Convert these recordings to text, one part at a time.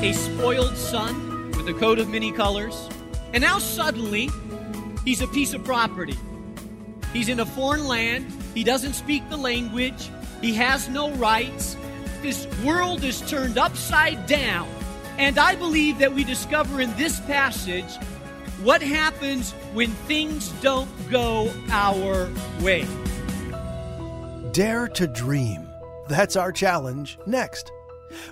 a spoiled son with a coat of many colors. And now suddenly, he's a piece of property. He's in a foreign land. He doesn't speak the language. He has no rights. This world is turned upside down. And I believe that we discover in this passage what happens when things don't go our way. Dare to dream. That's our challenge next.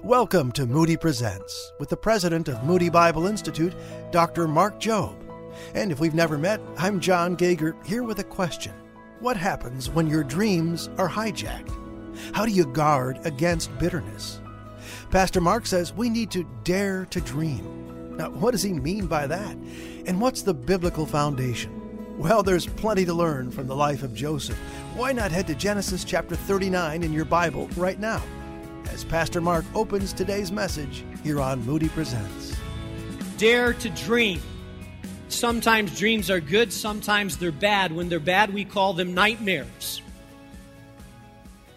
Welcome to Moody Presents with the president of Moody Bible Institute, Dr. Mark Jobe. And if we've never met, I'm Jon Gauger here with a question What happens when your dreams are hijacked? How do you guard against bitterness? Pastor Mark says we need to dare to dream. Now, what does he mean by that? And what's the biblical foundation? Well, there's plenty to learn from the life of Joseph. Why not head to Genesis chapter 39 in your Bible right now? As Pastor Mark opens today's message here on Moody Presents. Dare to dream. Sometimes dreams are good, sometimes they're bad. When they're bad, we call them nightmares.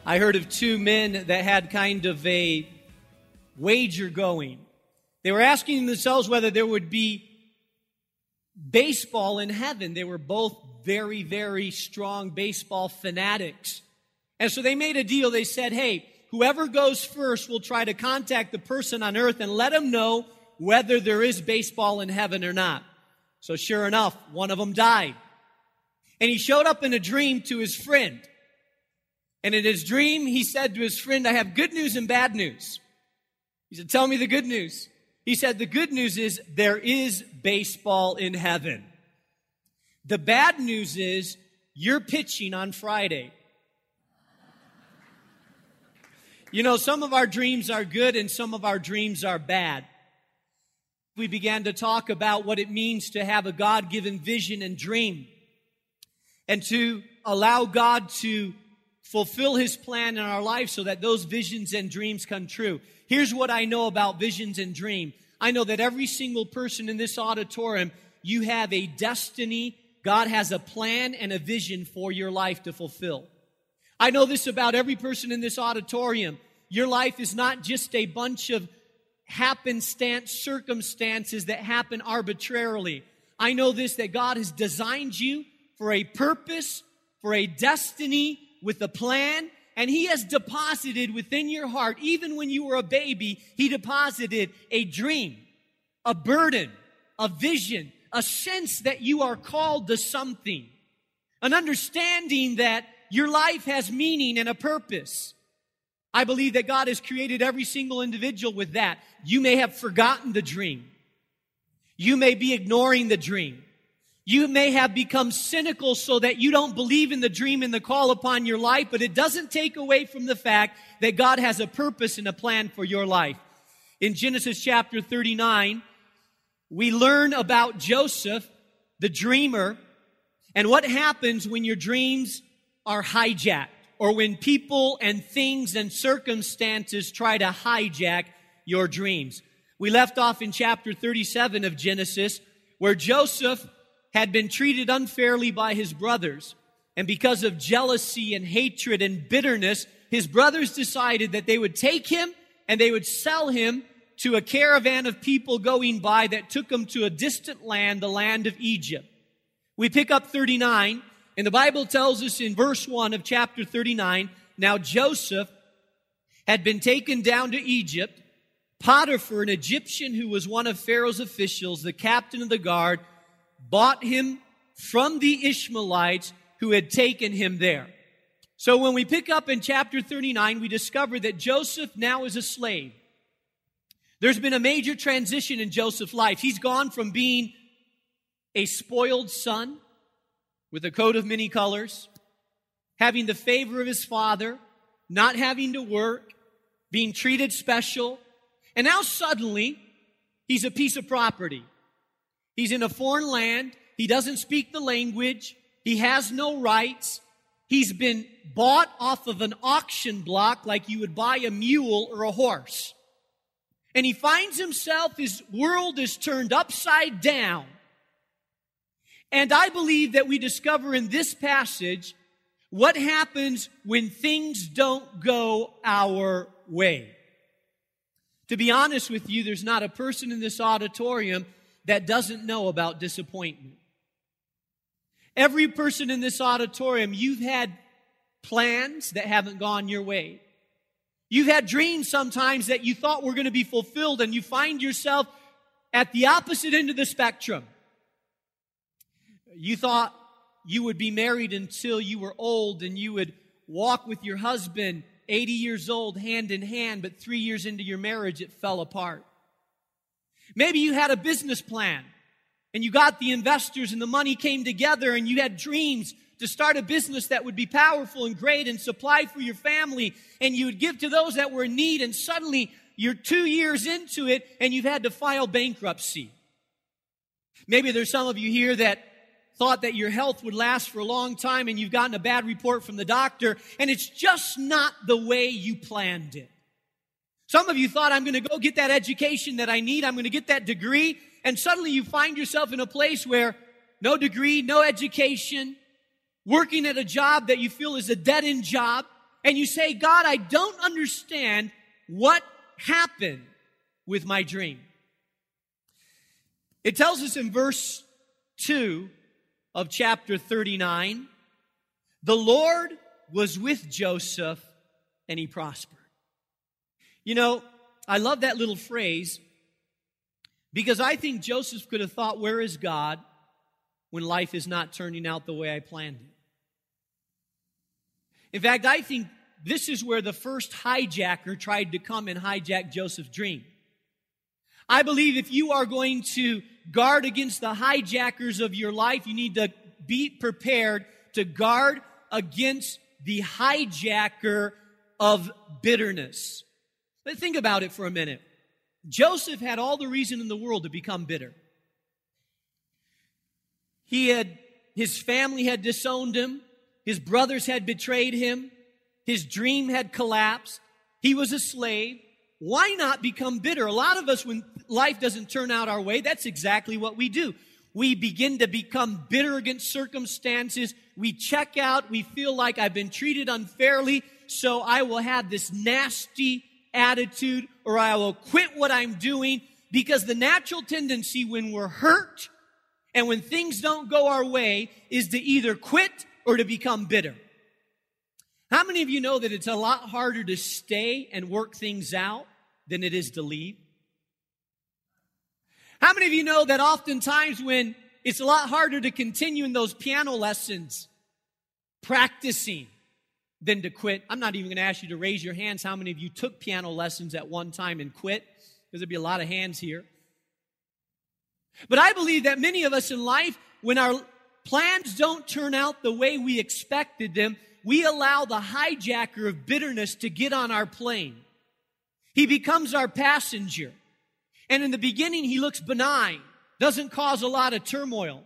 I heard of two men that had kind of a wager going. They were asking themselves whether there would be baseball in heaven. They were both very, very strong baseball fanatics. And so they made a deal. They said, hey, whoever goes first will try to contact the person on earth and let him know whether there is baseball in heaven or not. So sure enough, one of them died. And he showed up in a dream to his friend. And in his dream, he said to his friend, I have good news and bad news. He said, Tell me the good news. He said, The good news is there is baseball in heaven. The bad news is you're pitching on Friday. You know, some of our dreams are good and some of our dreams are bad. We began to talk about what it means to have a God given vision and dream and to allow God to fulfill his plan in our life so that those visions and dreams come true. Here's what I know about visions and dream. I know that every single person in this auditorium, you have a destiny. God has a plan and a vision for your life to fulfill. I know this about every person in this auditorium. Your life is not just a bunch of happenstance circumstances that happen arbitrarily. I know this that God has designed you for a purpose, for a destiny with a plan, and He has deposited within your heart, even when you were a baby, He deposited a dream, a burden, a vision, a sense that you are called to something, an understanding that your life has meaning and a purpose. I believe that God has created every single individual with that. You may have forgotten the dream. You may be ignoring the dream. You may have become cynical so that you don't believe in the dream and the call upon your life, but it doesn't take away from the fact that God has a purpose and a plan for your life. In Genesis chapter 39, we learn about Joseph, the dreamer, and what happens when your dreams are hijacked or when people and things and circumstances try to hijack your dreams. We left off in chapter 37 of Genesis where Joseph had been treated unfairly by his brothers. And because of jealousy and hatred and bitterness, his brothers decided that they would take him and they would sell him to a caravan of people going by that took him to a distant land, the land of Egypt. We pick up 39 and the Bible tells us in verse 1 of chapter 39 now Joseph had been taken down to Egypt. Potiphar, an Egyptian who was one of Pharaoh's officials, the captain of the guard, bought him from the Ishmaelites who had taken him there. So when we pick up in chapter 39, we discover that Joseph now is a slave. There's been a major transition in Joseph's life. He's gone from being a spoiled son with a coat of many colors, having the favor of his father, not having to work, being treated special, and now suddenly he's a piece of property. He's in a foreign land. He doesn't speak the language. He has no rights. He's been bought off of an auction block like you would buy a mule or a horse. And he finds himself, his world is turned upside down. And I believe that we discover in this passage what happens when things don't go our way. To be honest with you, there's not a person in this auditorium that doesn't know about disappointment. Every person in this auditorium, you've had plans that haven't gone your way. You've had dreams sometimes that you thought were going to be fulfilled, and you find yourself at the opposite end of the spectrum. You thought you would be married until you were old and you would walk with your husband 80 years old hand in hand, but three years into your marriage, it fell apart. Maybe you had a business plan and you got the investors and the money came together and you had dreams to start a business that would be powerful and great and supply for your family and you would give to those that were in need and suddenly you're two years into it and you've had to file bankruptcy. Maybe there's some of you here that thought that your health would last for a long time and you've gotten a bad report from the doctor and it's just not the way you planned it. Some of you thought, I'm going to go get that education that I need. I'm going to get that degree. And suddenly you find yourself in a place where no degree, no education, working at a job that you feel is a dead end job. And you say, God, I don't understand what happened with my dream. It tells us in verse 2 of chapter 39 the Lord was with Joseph and he prospered. You know, I love that little phrase because I think Joseph could have thought, Where is God when life is not turning out the way I planned it? In fact, I think this is where the first hijacker tried to come and hijack Joseph's dream. I believe if you are going to guard against the hijackers of your life, you need to be prepared to guard against the hijacker of bitterness. But think about it for a minute. Joseph had all the reason in the world to become bitter. He had, his family had disowned him. His brothers had betrayed him. His dream had collapsed. He was a slave. Why not become bitter? A lot of us, when life doesn't turn out our way, that's exactly what we do. We begin to become bitter against circumstances. We check out. We feel like I've been treated unfairly, so I will have this nasty attitude or I will quit what I'm doing because the natural tendency when we're hurt and when things don't go our way is to either quit or to become bitter. How many of you know that it's a lot harder to stay and work things out than it is to leave? How many of you know that oftentimes when it's a lot harder to continue in those piano lessons, practicing, than to quit? I'm not even going to ask you to raise your hands how many of you took piano lessons at one time and quit, because there'd be a lot of hands here. But I believe that many of us in life, when our plans don't turn out the way we expected them, we allow the hijacker of bitterness to get on our plane. He becomes our passenger. And in the beginning, he looks benign, doesn't cause a lot of turmoil.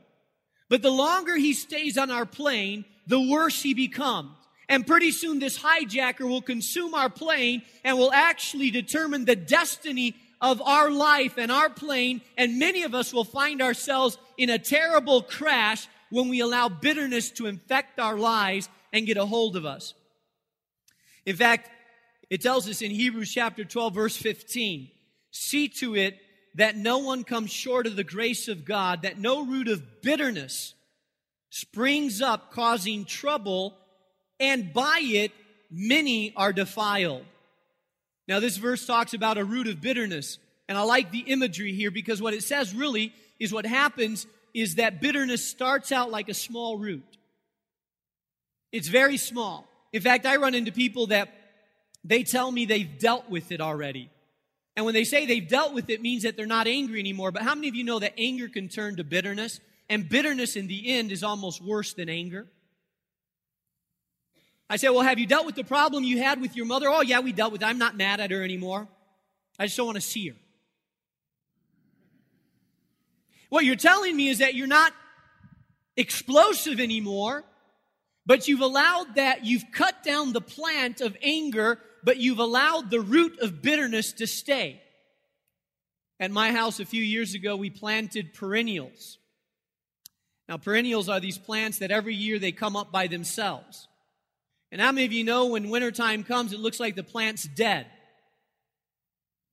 But the longer he stays on our plane, the worse he becomes. And pretty soon, this hijacker will consume our plane and will actually determine the destiny of our life and our plane. And many of us will find ourselves in a terrible crash when we allow bitterness to infect our lives and get a hold of us. In fact, it tells us in Hebrews chapter 12, verse 15 see to it that no one comes short of the grace of God, that no root of bitterness springs up, causing trouble, and by it many are defiled. Now, this verse talks about a root of bitterness, and I like the imagery here because what it says really is what happens is that bitterness starts out like a small root. It's very small. In fact, I run into people that they tell me they've dealt with it already. And when they say they've dealt with it means that they're not angry anymore. But how many of you know that anger can turn to bitterness? And bitterness in the end is almost worse than anger. I say, well, have you dealt with the problem you had with your mother? Oh, yeah, we dealt with it. I'm not mad at her anymore. I just don't want to see her. What you're telling me is that you're not explosive anymore, but you've allowed that, you've cut down the plant of anger but you've allowed the root of bitterness to stay. At my house a few years ago, we planted perennials. Now, perennials are these plants that every year they come up by themselves. And how many of you know when wintertime comes, it looks like the plant's dead?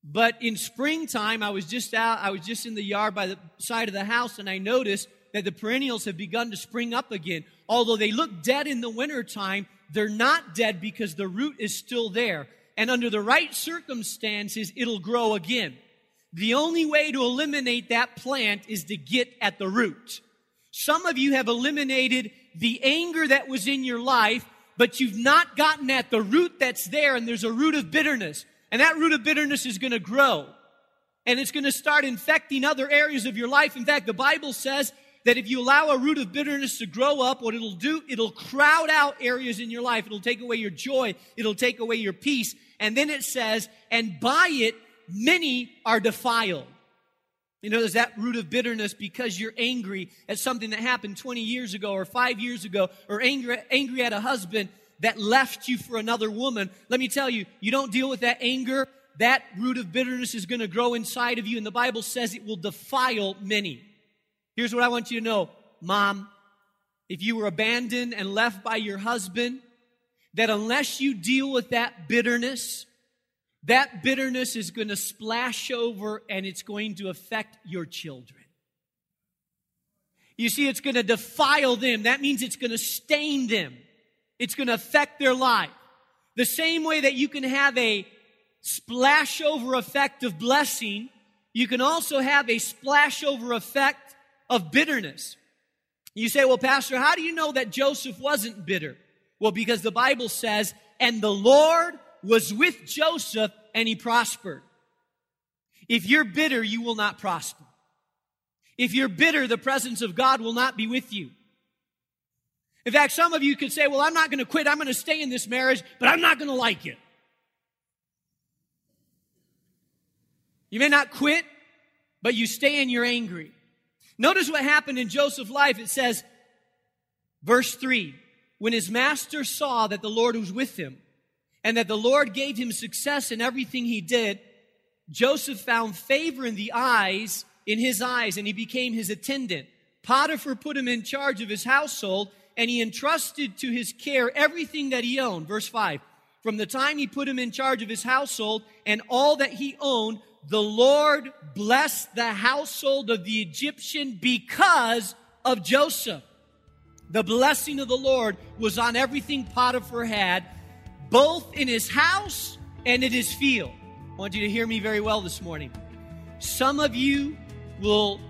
But in springtime, I was just out, I was just in the yard by the side of the house, and I noticed that the perennials have begun to spring up again. Although they look dead in the wintertime, they're not dead because the root is still there. And under the right circumstances, it'll grow again. The only way to eliminate that plant is to get at the root. Some of you have eliminated the anger that was in your life, but you've not gotten at the root that's there, and there's a root of bitterness. And that root of bitterness is going to grow. And it's going to start infecting other areas of your life. In fact, the Bible says that if you allow a root of bitterness to grow up, what it'll do, it'll crowd out areas in your life. It'll take away your joy. It'll take away your peace. And then it says, and by it, many are defiled. You know, there's that root of bitterness because you're angry at something that happened 20 years ago or five years ago, or angry, angry at a husband that left you for another woman. Let me tell you, you don't deal with that anger, that root of bitterness is going to grow inside of you, and the Bible says it will defile many. Here's what I want you to know, mom. If you were abandoned and left by your husband, that unless you deal with that bitterness, that bitterness is going to splash over and it's going to affect your children. You see, it's going to defile them. That means it's going to stain them. It's going to affect their life. The same way that you can have a splash over effect of blessing, you can also have a splash over effect of bitterness. You say, well, Pastor, how do you know that Joseph wasn't bitter? Well, because the Bible says, and the Lord was with Joseph and he prospered. If you're bitter, you will not prosper. If you're bitter, the presence of God will not be with you. In fact, some of you could say, well, I'm not going to quit. I'm going to stay in this marriage, but I'm not going to like it. You may not quit, but you stay and you're angry. Notice what happened in Joseph's life. It says, verse 3 When his master saw that the Lord was with him and that the Lord gave him success in everything he did, Joseph found favor in the eyes, in his eyes, and he became his attendant. Potiphar put him in charge of his household and he entrusted to his care everything that he owned. Verse 5 From the time he put him in charge of his household and all that he owned, the Lord blessed the household of the Egyptian because of Joseph. The blessing of the Lord was on everything Potiphar had, both in his house and in his field. I want you to hear me very well this morning. Some of you will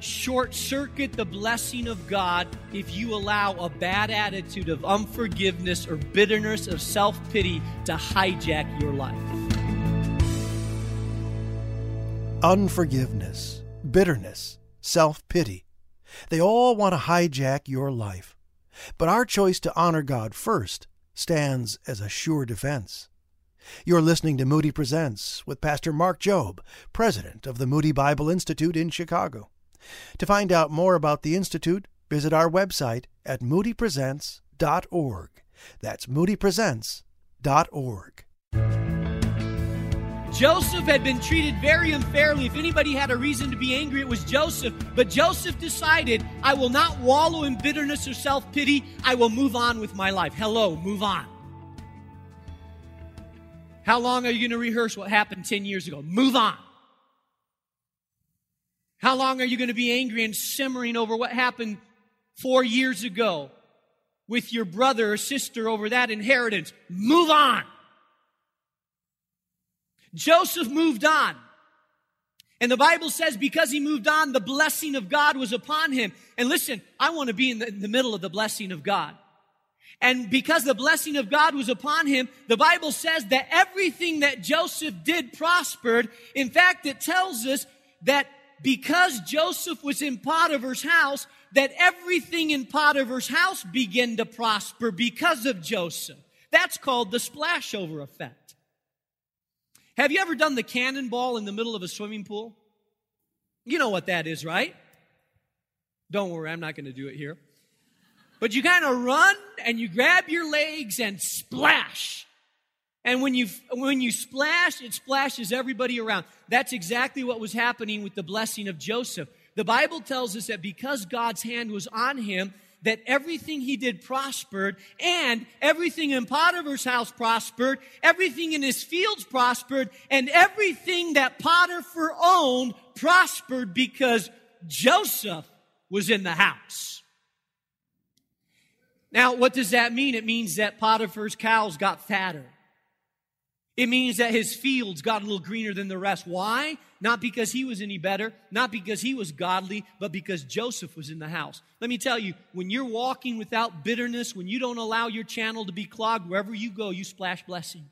short circuit the blessing of God if you allow a bad attitude of unforgiveness or bitterness of self pity to hijack your life. Unforgiveness, bitterness, self pity. They all want to hijack your life. But our choice to honor God first stands as a sure defense. You're listening to Moody Presents with Pastor Mark Jobe, president of the Moody Bible Institute in Chicago. To find out more about the Institute, visit our website at moodypresents.org. That's moodypresents.org. Joseph had been treated very unfairly. If anybody had a reason to be angry, it was Joseph. But Joseph decided, I will not wallow in bitterness or self pity. I will move on with my life. Hello, move on. How long are you going to rehearse what happened 10 years ago? Move on. How long are you going to be angry and simmering over what happened four years ago with your brother or sister over that inheritance? Move on. Joseph moved on. And the Bible says because he moved on, the blessing of God was upon him. And listen, I want to be in the, in the middle of the blessing of God. And because the blessing of God was upon him, the Bible says that everything that Joseph did prospered. In fact, it tells us that because Joseph was in Potiphar's house, that everything in Potiphar's house began to prosper because of Joseph. That's called the splashover effect. Have you ever done the cannonball in the middle of a swimming pool? You know what that is, right? Don't worry, I'm not going to do it here. But you kind of run and you grab your legs and splash. And when you, when you splash, it splashes everybody around. That's exactly what was happening with the blessing of Joseph. The Bible tells us that because God's hand was on him, that everything he did prospered and everything in Potiphar's house prospered, everything in his fields prospered, and everything that Potiphar owned prospered because Joseph was in the house. Now, what does that mean? It means that Potiphar's cows got fatter. It means that his fields got a little greener than the rest. Why? Not because he was any better, not because he was godly, but because Joseph was in the house. Let me tell you, when you're walking without bitterness, when you don't allow your channel to be clogged, wherever you go, you splash blessing.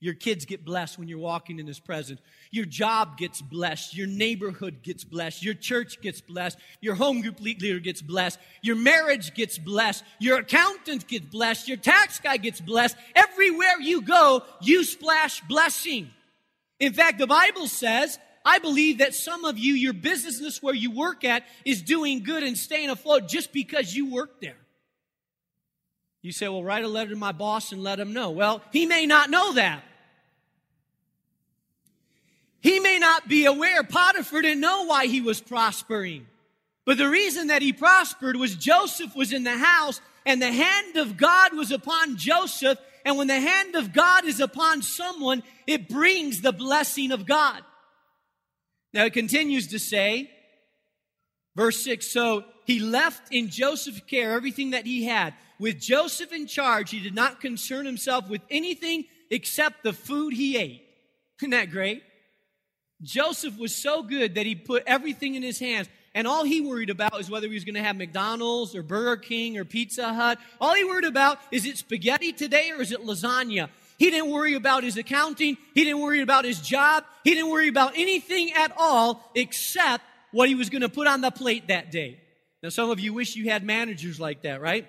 Your kids get blessed when you're walking in His presence. Your job gets blessed. Your neighborhood gets blessed. Your church gets blessed. Your home group leader gets blessed. Your marriage gets blessed. Your accountant gets blessed. Your tax guy gets blessed. Everywhere you go, you splash blessing. In fact, the Bible says, I believe that some of you, your business where you work at is doing good and staying afloat just because you work there. You say, well, write a letter to my boss and let him know. Well, he may not know that. He may not be aware. Potiphar didn't know why he was prospering. But the reason that he prospered was Joseph was in the house and the hand of God was upon Joseph. And when the hand of God is upon someone, it brings the blessing of God. Now it continues to say, verse 6 So he left in Joseph's care everything that he had. With Joseph in charge, he did not concern himself with anything except the food he ate. Isn't that great? Joseph was so good that he put everything in his hands. And all he worried about is whether he was going to have McDonald's or Burger King or Pizza Hut. All he worried about is it spaghetti today or is it lasagna? He didn't worry about his accounting. He didn't worry about his job. He didn't worry about anything at all except what he was going to put on the plate that day. Now, some of you wish you had managers like that, right?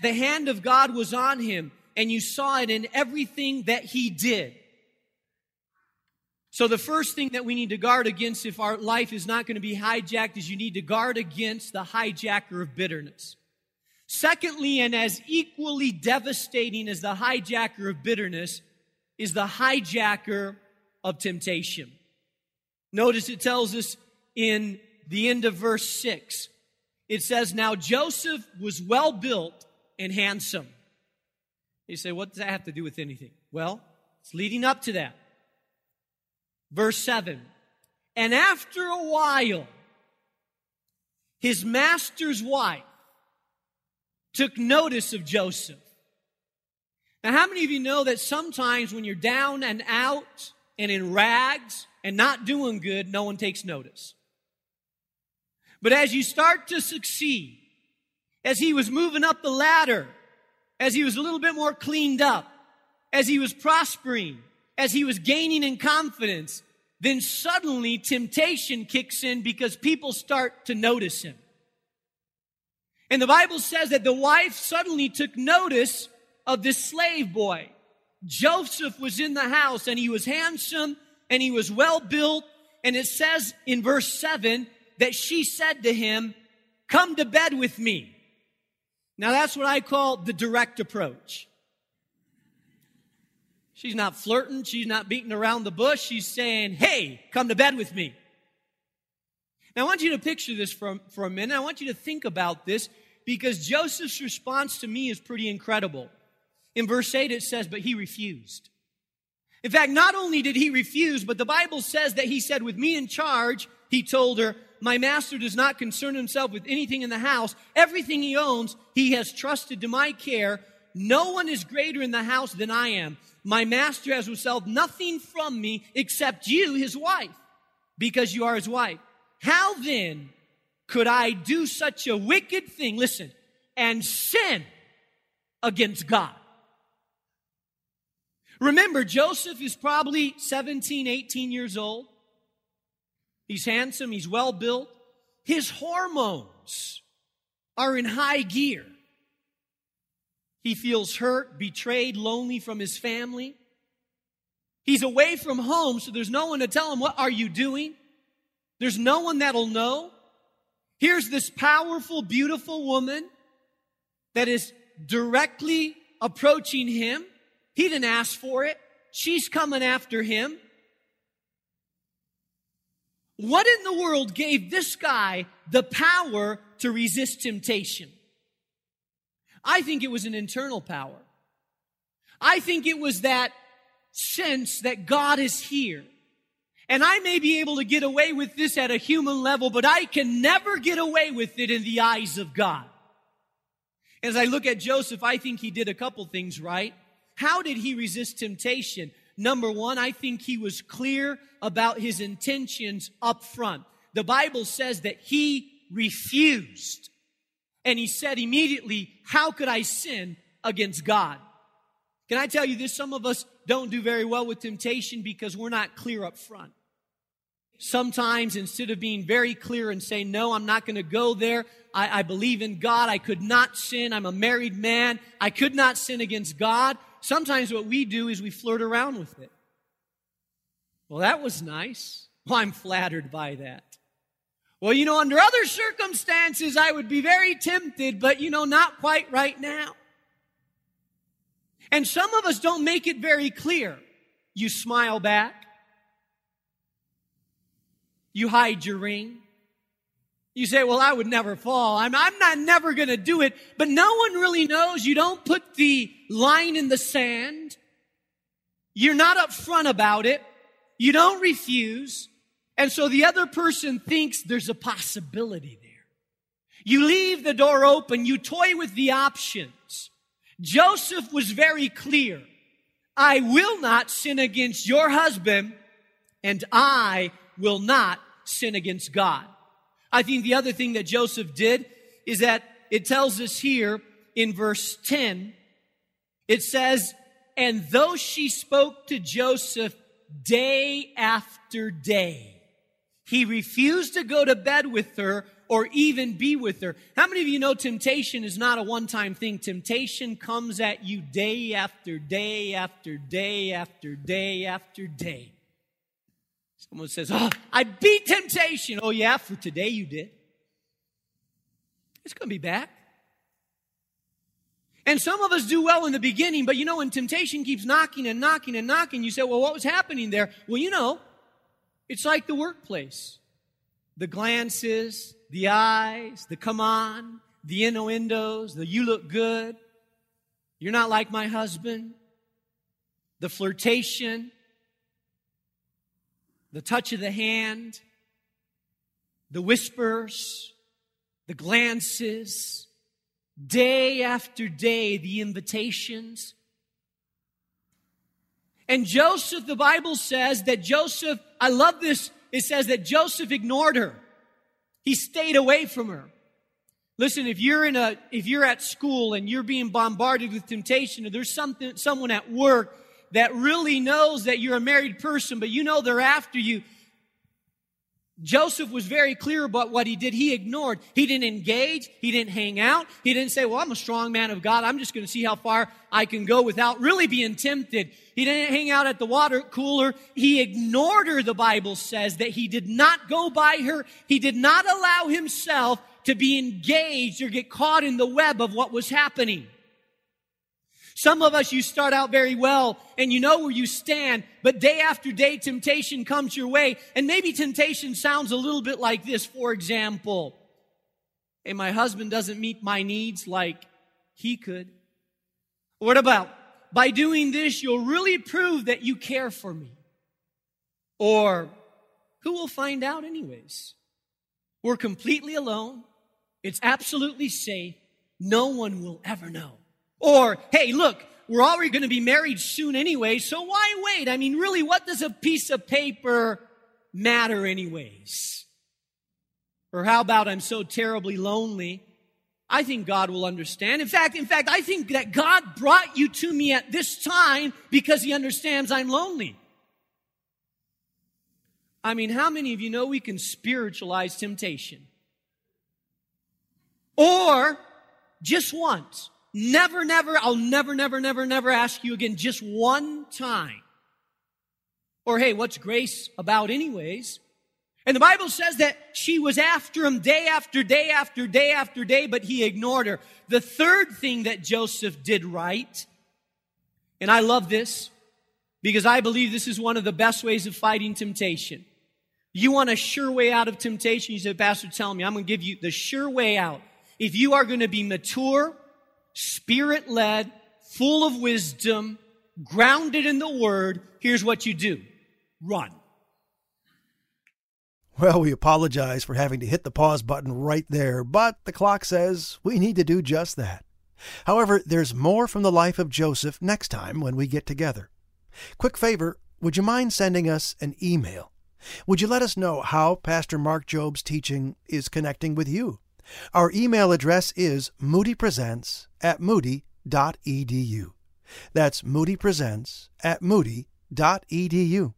The hand of God was on him, and you saw it in everything that he did. So, the first thing that we need to guard against if our life is not going to be hijacked is you need to guard against the hijacker of bitterness. Secondly, and as equally devastating as the hijacker of bitterness, is the hijacker of temptation. Notice it tells us in the end of verse 6. It says, Now Joseph was well built and handsome. You say, What does that have to do with anything? Well, it's leading up to that. Verse 7 And after a while, his master's wife took notice of Joseph. Now, how many of you know that sometimes when you're down and out and in rags and not doing good, no one takes notice? But as you start to succeed, as he was moving up the ladder, as he was a little bit more cleaned up, as he was prospering, as he was gaining in confidence, then suddenly temptation kicks in because people start to notice him. And the Bible says that the wife suddenly took notice of this slave boy. Joseph was in the house and he was handsome and he was well built. And it says in verse 7 that she said to him, Come to bed with me. Now that's what I call the direct approach. She's not flirting. She's not beating around the bush. She's saying, Hey, come to bed with me. Now, I want you to picture this for, for a minute. I want you to think about this because Joseph's response to me is pretty incredible. In verse 8, it says, But he refused. In fact, not only did he refuse, but the Bible says that he said, With me in charge, he told her, My master does not concern himself with anything in the house. Everything he owns, he has trusted to my care. No one is greater in the house than I am. My master has withheld nothing from me except you, his wife, because you are his wife. How then could I do such a wicked thing, listen, and sin against God? Remember, Joseph is probably 17, 18 years old. He's handsome, he's well built. His hormones are in high gear. He feels hurt, betrayed, lonely from his family. He's away from home, so there's no one to tell him, What are you doing? There's no one that'll know. Here's this powerful, beautiful woman that is directly approaching him. He didn't ask for it. She's coming after him. What in the world gave this guy the power to resist temptation. I think it was an internal power. I think it was that sense that God is here. And I may be able to get away with this at a human level, but I can never get away with it in the eyes of God. As I look at Joseph, I think he did a couple things right. How did he resist temptation? Number one, I think he was clear about his intentions up front. The Bible says that he refused. And he said immediately, How could I sin against God? Can I tell you this? Some of us don't do very well with temptation because we're not clear up front. Sometimes instead of being very clear and saying, no, I'm not going to go there. I, I, believe in God. I could not sin. I'm a married man. I could not sin against God. Sometimes what we do is we flirt around with it. Well, that was nice. Well, I'm flattered by that. Well, you know, under other circumstances, I would be very tempted, but you know, not quite right now. And some of us don't make it very clear. You smile back. You hide your ring. You say, well, I would never fall. I'm, I'm not never going to do it. But no one really knows. You don't put the line in the sand. You're not upfront about it. You don't refuse. And so the other person thinks there's a possibility there. You leave the door open. You toy with the options. Joseph was very clear. I will not sin against your husband and I will not sin against God. I think the other thing that Joseph did is that it tells us here in verse 10, it says, and though she spoke to Joseph day after day, he refused to go to bed with her or even be with her. How many of you know temptation is not a one time thing? Temptation comes at you day after day after day after day after day. Someone says, Oh, I beat temptation. Oh, yeah, for today you did. It's going to be back. And some of us do well in the beginning, but you know, when temptation keeps knocking and knocking and knocking, you say, Well, what was happening there? Well, you know, it's like the workplace the glances, the eyes, the come on, the innuendos, the you look good. You're not like my husband. The flirtation, the touch of the hand, the whispers, the glances, day after day, the invitations. And Joseph, the Bible says that Joseph, I love this, it says that Joseph ignored her. He stayed away from her. Listen, if you're in a, if you're at school and you're being bombarded with temptation, or there's something, someone at work that really knows that you're a married person, but you know they're after you. Joseph was very clear about what he did. He ignored. He didn't engage. He didn't hang out. He didn't say, well, I'm a strong man of God. I'm just going to see how far I can go without really being tempted. He didn't hang out at the water cooler. He ignored her, the Bible says, that he did not go by her. He did not allow himself to be engaged or get caught in the web of what was happening. Some of us, you start out very well and you know where you stand, but day after day, temptation comes your way. And maybe temptation sounds a little bit like this. For example, hey, my husband doesn't meet my needs like he could. What about by doing this, you'll really prove that you care for me? Or who will find out anyways? We're completely alone. It's absolutely safe. No one will ever know. Or, hey, look, we're already going to be married soon anyway, so why wait? I mean, really, what does a piece of paper matter anyways? Or how about I'm so terribly lonely? I think God will understand. In fact, in fact, I think that God brought you to me at this time because he understands I'm lonely. I mean, how many of you know we can spiritualize temptation? Or just once. Never, never, I'll never, never, never, never ask you again just one time. Or hey, what's grace about anyways? And the Bible says that she was after him day after day after day after day, but he ignored her. The third thing that Joseph did right, and I love this because I believe this is one of the best ways of fighting temptation. You want a sure way out of temptation? You said, Pastor, tell me, I'm going to give you the sure way out. If you are going to be mature, spirit led, full of wisdom, grounded in the word, here's what you do run. Well, we apologize for having to hit the pause button right there, but the clock says we need to do just that. However, there's more from the life of Joseph next time when we get together. Quick favor, would you mind sending us an email? Would you let us know how Pastor Mark Jobe's teaching is connecting with you? Our email address is moodypresents at moody.edu. That's moodypresents at moody.edu.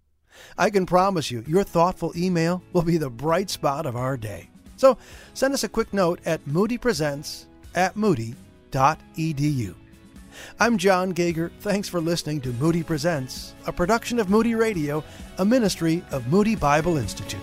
I can promise you, your thoughtful email will be the bright spot of our day. So send us a quick note at moodypresents at moody.edu. I'm Jon Gauger. Thanks for listening to Moody Presents, a production of Moody Radio, a ministry of Moody Bible Institute.